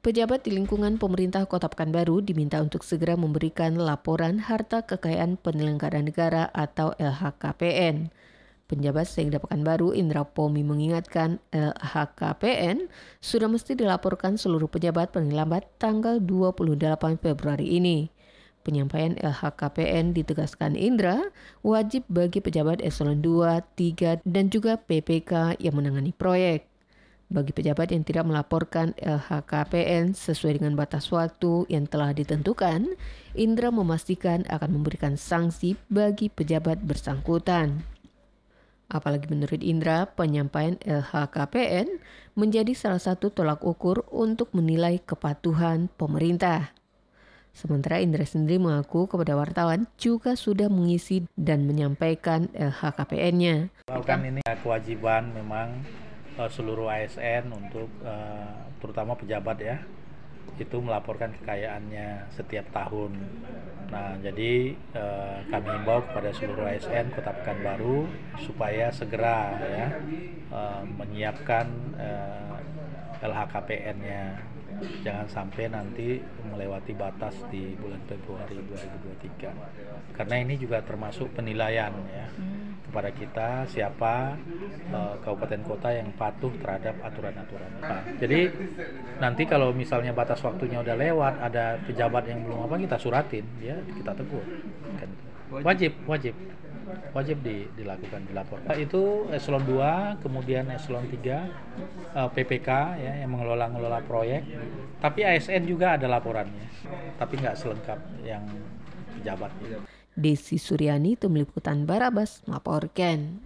Pejabat di lingkungan pemerintah Kota Pekanbaru diminta untuk segera memberikan laporan harta kekayaan penyelenggara negara atau LHKPN. Penjabat Sekda Pekanbaru Indra Pomi mengingatkan LHKPN sudah mesti dilaporkan seluruh pejabat paling lambat tanggal 28 Februari ini. Penyampaian LHKPN ditegaskan Indra wajib bagi pejabat eselon 2, 3, dan juga PPK yang menangani proyek. Bagi pejabat yang tidak melaporkan LHKPN sesuai dengan batas waktu yang telah ditentukan, Indra memastikan akan memberikan sanksi bagi pejabat bersangkutan. Apalagi menurut Indra, penyampaian LHKPN menjadi salah satu tolak ukur untuk menilai kepatuhan pemerintah. Sementara Indra sendiri mengaku kepada wartawan juga sudah mengisi dan menyampaikan LHKPN-nya. Kan ini kewajiban memang uh, seluruh ASN untuk uh, terutama pejabat ya itu melaporkan kekayaannya setiap tahun. Nah, jadi uh, kami himbau kepada seluruh ASN Kota Pekanbaru supaya segera ya uh, menyiapkan uh, LHKPN-nya. Jangan sampai nanti melewati batas di bulan Februari 2023. Karena ini juga termasuk penilaian ya. Kepada kita siapa uh, kabupaten kota yang patuh terhadap aturan-aturan. Nah, jadi nanti kalau misalnya batas waktunya udah lewat, ada pejabat yang belum apa kita suratin, ya kita tegur. Kan. Wajib, wajib. Wajib di, dilakukan, dilaporkan. Itu eselon 2, kemudian eselon 3 uh, PPK ya yang mengelola-ngelola proyek. Tapi ASN juga ada laporannya. Tapi nggak selengkap yang pejabat. Desi Suryani, Tim Liputan Barabas, melaporkan.